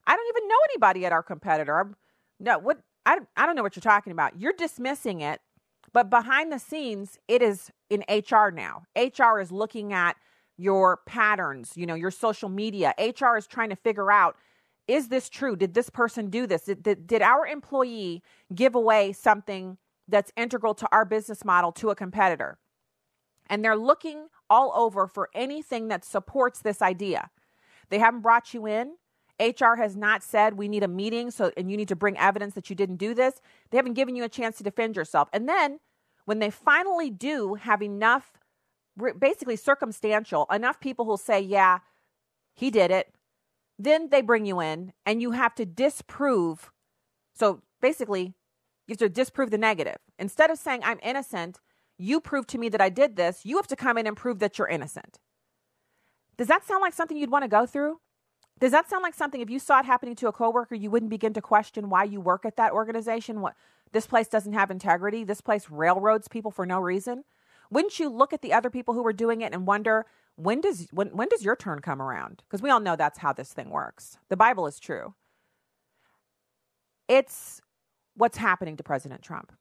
I don't even know anybody at our competitor. I'm, no, what I I don't know what you're talking about. You're dismissing it, but behind the scenes it is in HR now. HR is looking at your patterns, you know, your social media. HR is trying to figure out is this true? Did this person do this? Did, did, did our employee give away something that's integral to our business model to a competitor? And they're looking all over for anything that supports this idea. They haven't brought you in. HR has not said we need a meeting so and you need to bring evidence that you didn't do this. They haven't given you a chance to defend yourself. And then when they finally do have enough basically circumstantial, enough people who'll say, "Yeah, he did it." Then they bring you in and you have to disprove. So basically, you have to disprove the negative. Instead of saying I'm innocent, you prove to me that I did this, you have to come in and prove that you're innocent. Does that sound like something you'd want to go through? Does that sound like something if you saw it happening to a coworker, you wouldn't begin to question why you work at that organization? What this place doesn't have integrity, this place railroads people for no reason? Wouldn't you look at the other people who were doing it and wonder when does when when does your turn come around? Because we all know that's how this thing works. The Bible is true. It's what's happening to President Trump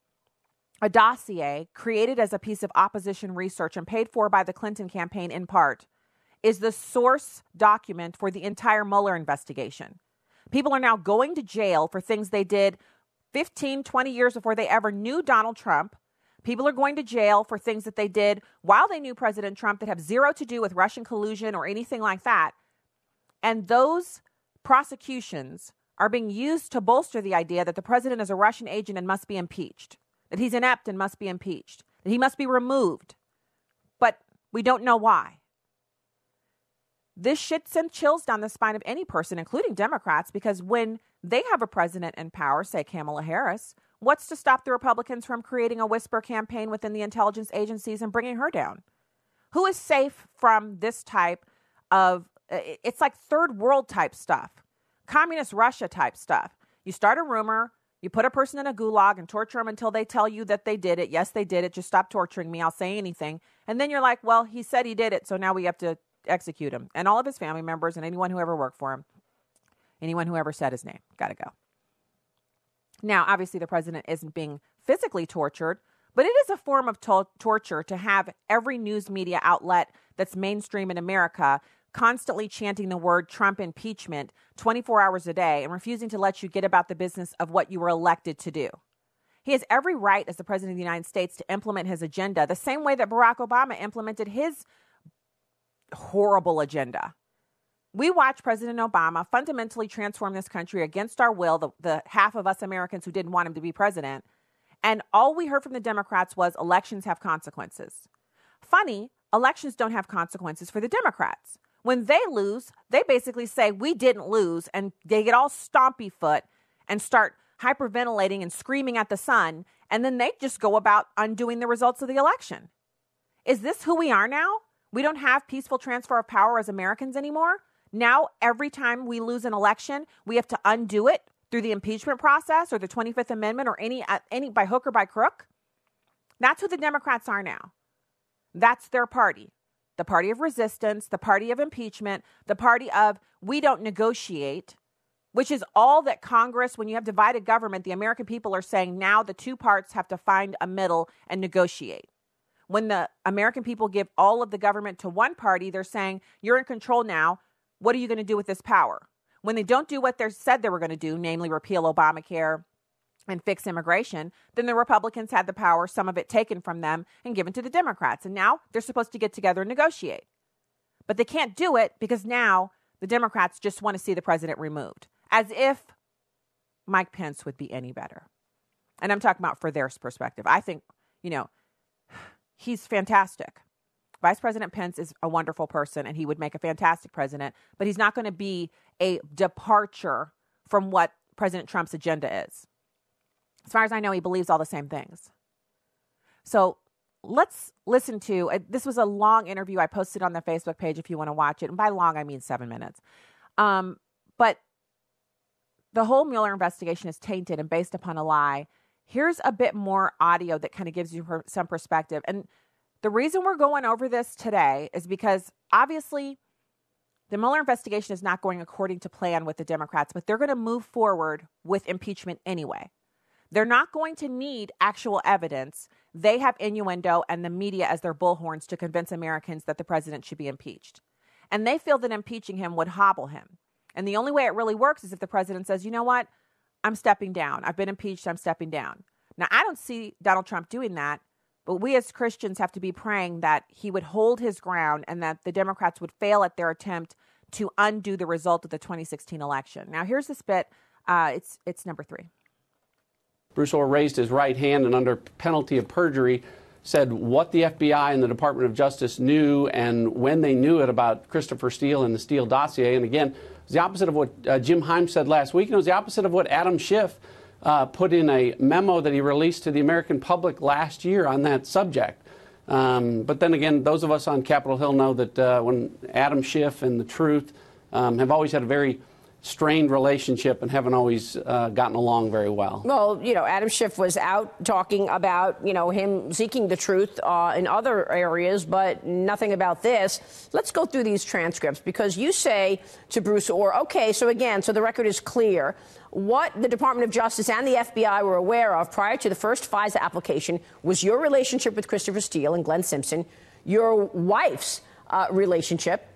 a dossier created as a piece of opposition research and paid for by the Clinton campaign in part is the source document for the entire Mueller investigation. People are now going to jail for things they did 15, 20 years before they ever knew Donald Trump. People are going to jail for things that they did while they knew President Trump that have zero to do with Russian collusion or anything like that. And those prosecutions are being used to bolster the idea that the president is a Russian agent and must be impeached that he's inept and must be impeached, that he must be removed. But we don't know why. This should send chills down the spine of any person, including Democrats, because when they have a president in power, say Kamala Harris, what's to stop the Republicans from creating a whisper campaign within the intelligence agencies and bringing her down? Who is safe from this type of, it's like third world type stuff, communist Russia type stuff. You start a rumor, you put a person in a gulag and torture them until they tell you that they did it. Yes, they did it. Just stop torturing me. I'll say anything. And then you're like, well, he said he did it. So now we have to execute him. And all of his family members and anyone who ever worked for him, anyone who ever said his name, got to go. Now, obviously, the president isn't being physically tortured, but it is a form of to- torture to have every news media outlet that's mainstream in America constantly chanting the word Trump impeachment 24 hours a day and refusing to let you get about the business of what you were elected to do. He has every right as the President of the United States to implement his agenda the same way that Barack Obama implemented his horrible agenda. We watched President Obama fundamentally transform this country against our will, the, the half of us Americans who didn't want him to be president. And all we heard from the Democrats was elections have consequences. Funny, elections don't have consequences for the Democrats. When they lose, they basically say, We didn't lose. And they get all stompy foot and start hyperventilating and screaming at the sun, and then they just go about undoing the results of the election. Is this who we are now? We don't have peaceful transfer of power as Americans anymore. Now, every time we lose an election, we have to undo it through the impeachment process or the 25th Amendment or any, uh, any by hook or by crook. That's who the Democrats are now. That's their party the party of resistance, the party of impeachment, the party of we don't negotiate, which is all that Congress, when you have divided government, the American people are saying now the two parts have to find a middle and negotiate. When the American people give all of the government to one party, they're saying, you're in control now. What are you going to do with this power? When they don't do what they said they were going to do, namely repeal Obamacare and fix immigration, then the Republicans had the power, some of it taken from them and given to the Democrats. And now they're supposed to get together and negotiate. But they can't do it because now the Democrats just want to see the president removed, as if Mike Pence would be any better. And I'm talking about for their perspective. I think, you know, he's fantastic. Vice President Pence is a wonderful person and he would make a fantastic president, but he's not going to be a departure from what President Trump's agenda is. As far as I know, he believes all the same things. So let's listen to uh, this was a long interview I posted on the Facebook page if you want to watch it. And by long, I mean seven minutes. Um, but the whole Mueller investigation is tainted and based upon a lie. Here's a bit more audio that kind of gives you some perspective. And the reason we're going over this today is because obviously the Mueller investigation is not going according to plan with the Democrats, but they're going to move forward with impeachment anyway. They're not going to need actual evidence. They have innuendo and the media as their bullhorns to convince Americans that the president should be impeached. And they feel that impeaching him would hobble him. And the only way it really works is if the president says, you know what? I'm stepping down. I've been impeached. I'm stepping down. Now, I don't see Donald Trump doing that but we as Christians have to be praying that he would hold his ground and that the Democrats would fail at their attempt to undo the result of the 2016 election. Now, here's this bit. Uh, it's it's number three. Bruce Ohr raised his right hand and, under penalty of perjury, said what the FBI and the Department of Justice knew and when they knew it about Christopher Steele and the Steele dossier. And again, it was the opposite of what uh, Jim Himes said last week, and it was the opposite of what Adam Schiff uh, put in a memo that he released to the American public last year on that subject. Um, but then again, those of us on Capitol Hill know that uh, when Adam Schiff and the Truth um, have always had a very strained relationship and haven't always uh, gotten along very well. Well, you know, Adam Schiff was out talking about, you know, him seeking the truth uh, in other areas, but nothing about this. Let's go through these transcripts because you say to Bruce Ohr, okay, so again, so the record is clear. What the Department of Justice and the FBI were aware of prior to the first FISA application was your relationship with Christopher Steele and Glenn Simpson, your wife's uh, relationship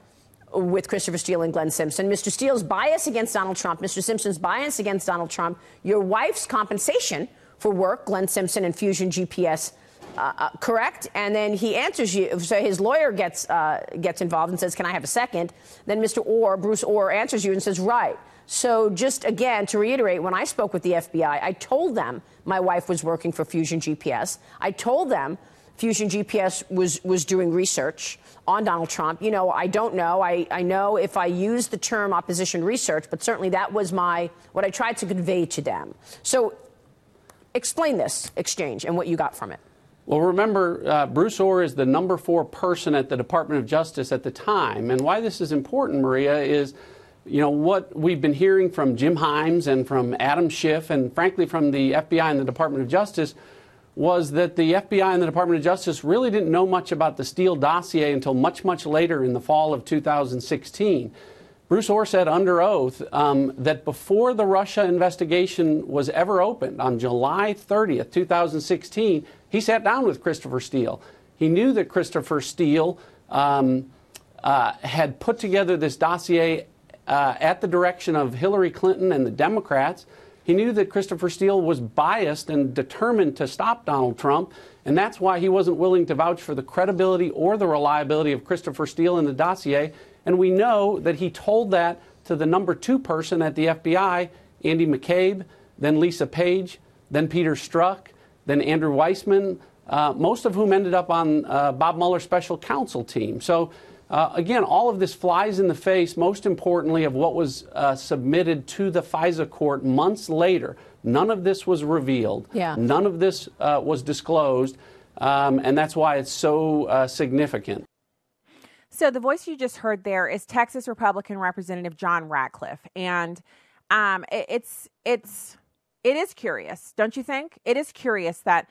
with Christopher Steele and Glenn Simpson, Mr. Steele's bias against Donald Trump, Mr. Simpson's bias against Donald Trump, your wife's compensation for work, Glenn Simpson and Fusion GPS. Uh, uh, correct, and then he answers you. So his lawyer gets uh, gets involved and says, "Can I have a second? Then Mr. Ohr, Bruce Ohr, answers you and says, "Right." So just again to reiterate, when I spoke with the FBI, I told them my wife was working for Fusion GPS. I told them Fusion GPS was, was doing research on Donald Trump. You know, I don't know. I, I know if I use the term opposition research, but certainly that was my what I tried to convey to them. So explain this exchange and what you got from it. Well, remember, uh, Bruce Ohr is the number four person at the Department of Justice at the time. And why this is important, Maria, is you know, what we've been hearing from Jim Himes and from Adam Schiff and frankly from the FBI and the Department of Justice was that the FBI and the Department of Justice really didn't know much about the Steele dossier until much, much later in the fall of 2016. Bruce Ohr said under oath um, that before the Russia investigation was ever opened on July 30th, 2016, he sat down with Christopher Steele. He knew that Christopher Steele um, uh, had put together this dossier uh, at the direction of Hillary Clinton and the Democrats. He knew that Christopher Steele was biased and determined to stop Donald Trump, and that's why he wasn't willing to vouch for the credibility or the reliability of Christopher Steele in the dossier. And we know that he told that to the number two person at the FBI, Andy McCabe, then Lisa Page, then Peter Strzok, then Andrew Weissmann, uh, most of whom ended up on uh, Bob Mueller's special counsel team. So Uh, again, all of this flies in the face, most importantly, of what was uh, submitted to the FISA court months later. None of this was revealed. Yeah. None of this uh, was disclosed. Um, and that's why it's so uh, significant. So the voice you just heard there is Texas Republican Representative John Ratcliffe, and um, it, it's it's it is curious, don't you think? It is curious that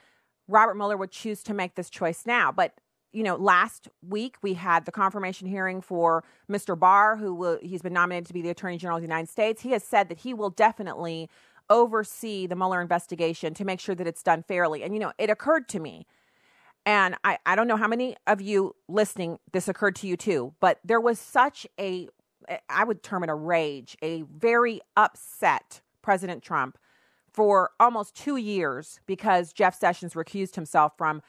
Robert Mueller would choose to make this choice now, but you know, last week we had the confirmation hearing for Mr. Barr, who will, he's been nominated to be the Attorney General of the United States. He has said that he will definitely oversee the Mueller investigation to make sure that it's done fairly. And you know, it occurred to me and I, I don't know how many of you listening this occurred to you too, but there was such a, I would term it a rage, a very upset President Trump for almost two years because Jeff Sessions recused himself from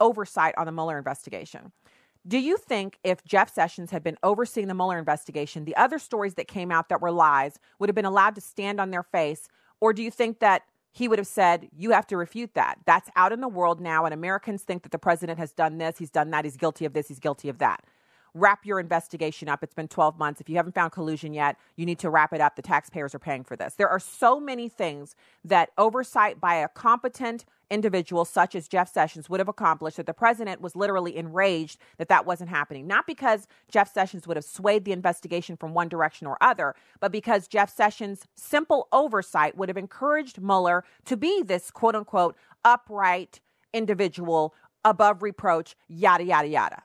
oversight on the Mueller investigation. Do you think if Jeff Sessions had been overseeing the Mueller investigation, the other stories that came out that were lies would have been allowed to stand on their face? Or do you think that he would have said, You have to refute that. That's out in the world now, and Americans think that the president has done this, he's done that, he's guilty of this, he's guilty of that. Wrap your investigation up. It's been 12 months. If you haven't found collusion yet, you need to wrap it up. The taxpayers are paying for this. There are so many things that oversight by a competent individuals such as Jeff Sessions would have accomplished that the president was literally enraged that that wasn't happening. Not because Jeff Sessions would have swayed the investigation from one direction or other, but because Jeff Sessions' simple oversight would have encouraged Mueller to be this quote unquote upright individual above reproach, yada, yada, yada.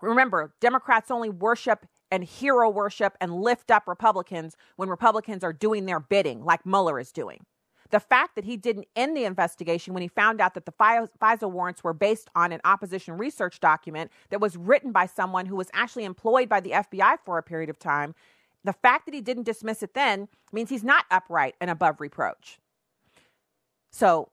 Remember, Democrats only worship and hero worship and lift up Republicans when Republicans are doing their bidding, like Mueller is doing. The fact that he didn't end the investigation when he found out that the FISA warrants were based on an opposition research document that was written by someone who was actually employed by the FBI for a period of time, the fact that he didn't dismiss it then means he's not upright and above reproach. So,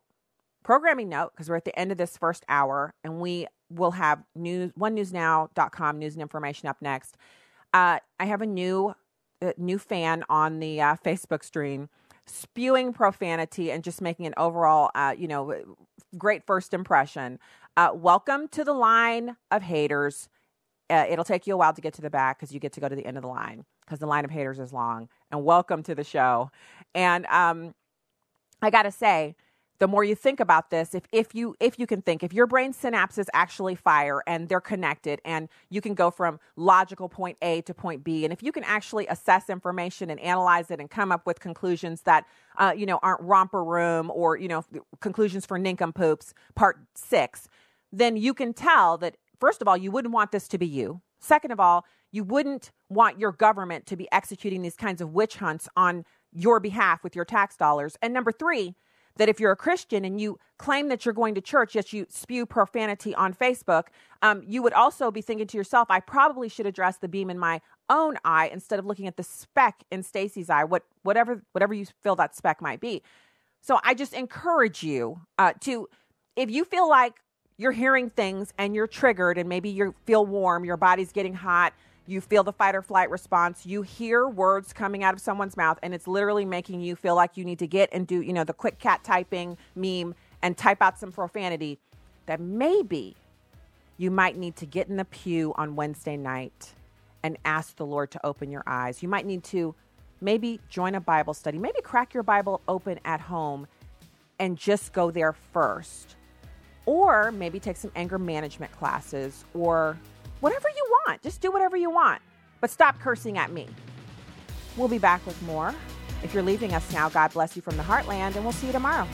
programming note, because we're at the end of this first hour and we will have news, onenewsnow.com news and information up next. Uh, I have a new, uh, new fan on the uh, Facebook stream spewing profanity and just making an overall, uh, you know, great first impression. Uh, welcome to the line of haters. Uh, it'll take you a while to get to the back because you get to go to the end of the line because the line of haters is long. And welcome to the show. And um, I got to say, the more you think about this if, if you if you can think if your brain synapses actually fire and they're connected and you can go from logical point a to point b and if you can actually assess information and analyze it and come up with conclusions that uh, you know aren't romper room or you know conclusions for nincompoops part six then you can tell that first of all you wouldn't want this to be you. Second of all you wouldn't want your government to be executing these kinds of witch hunts on your behalf with your tax dollars. And number three that if you're a Christian and you claim that you're going to church, yet you spew profanity on Facebook, um, you would also be thinking to yourself, I probably should address the beam in my own eye instead of looking at the speck in Stacy's eye, what, whatever, whatever you feel that speck might be. So I just encourage you uh, to, if you feel like you're hearing things and you're triggered and maybe you feel warm, your body's getting hot, you feel the fight or flight response, you hear words coming out of someone's mouth, and it's literally making you feel like you need to get and do, you know, the quick cat typing meme and type out some profanity, that maybe you might need to get in the pew on Wednesday night and ask the Lord to open your eyes. You might need to maybe join a Bible study, maybe crack your Bible open at home and just go there first. Or maybe take some anger management classes or whatever you want. Just do whatever you want, but stop cursing at me. We'll be back with more. If you're leaving us now, God bless you from the heartland, and we'll see you tomorrow.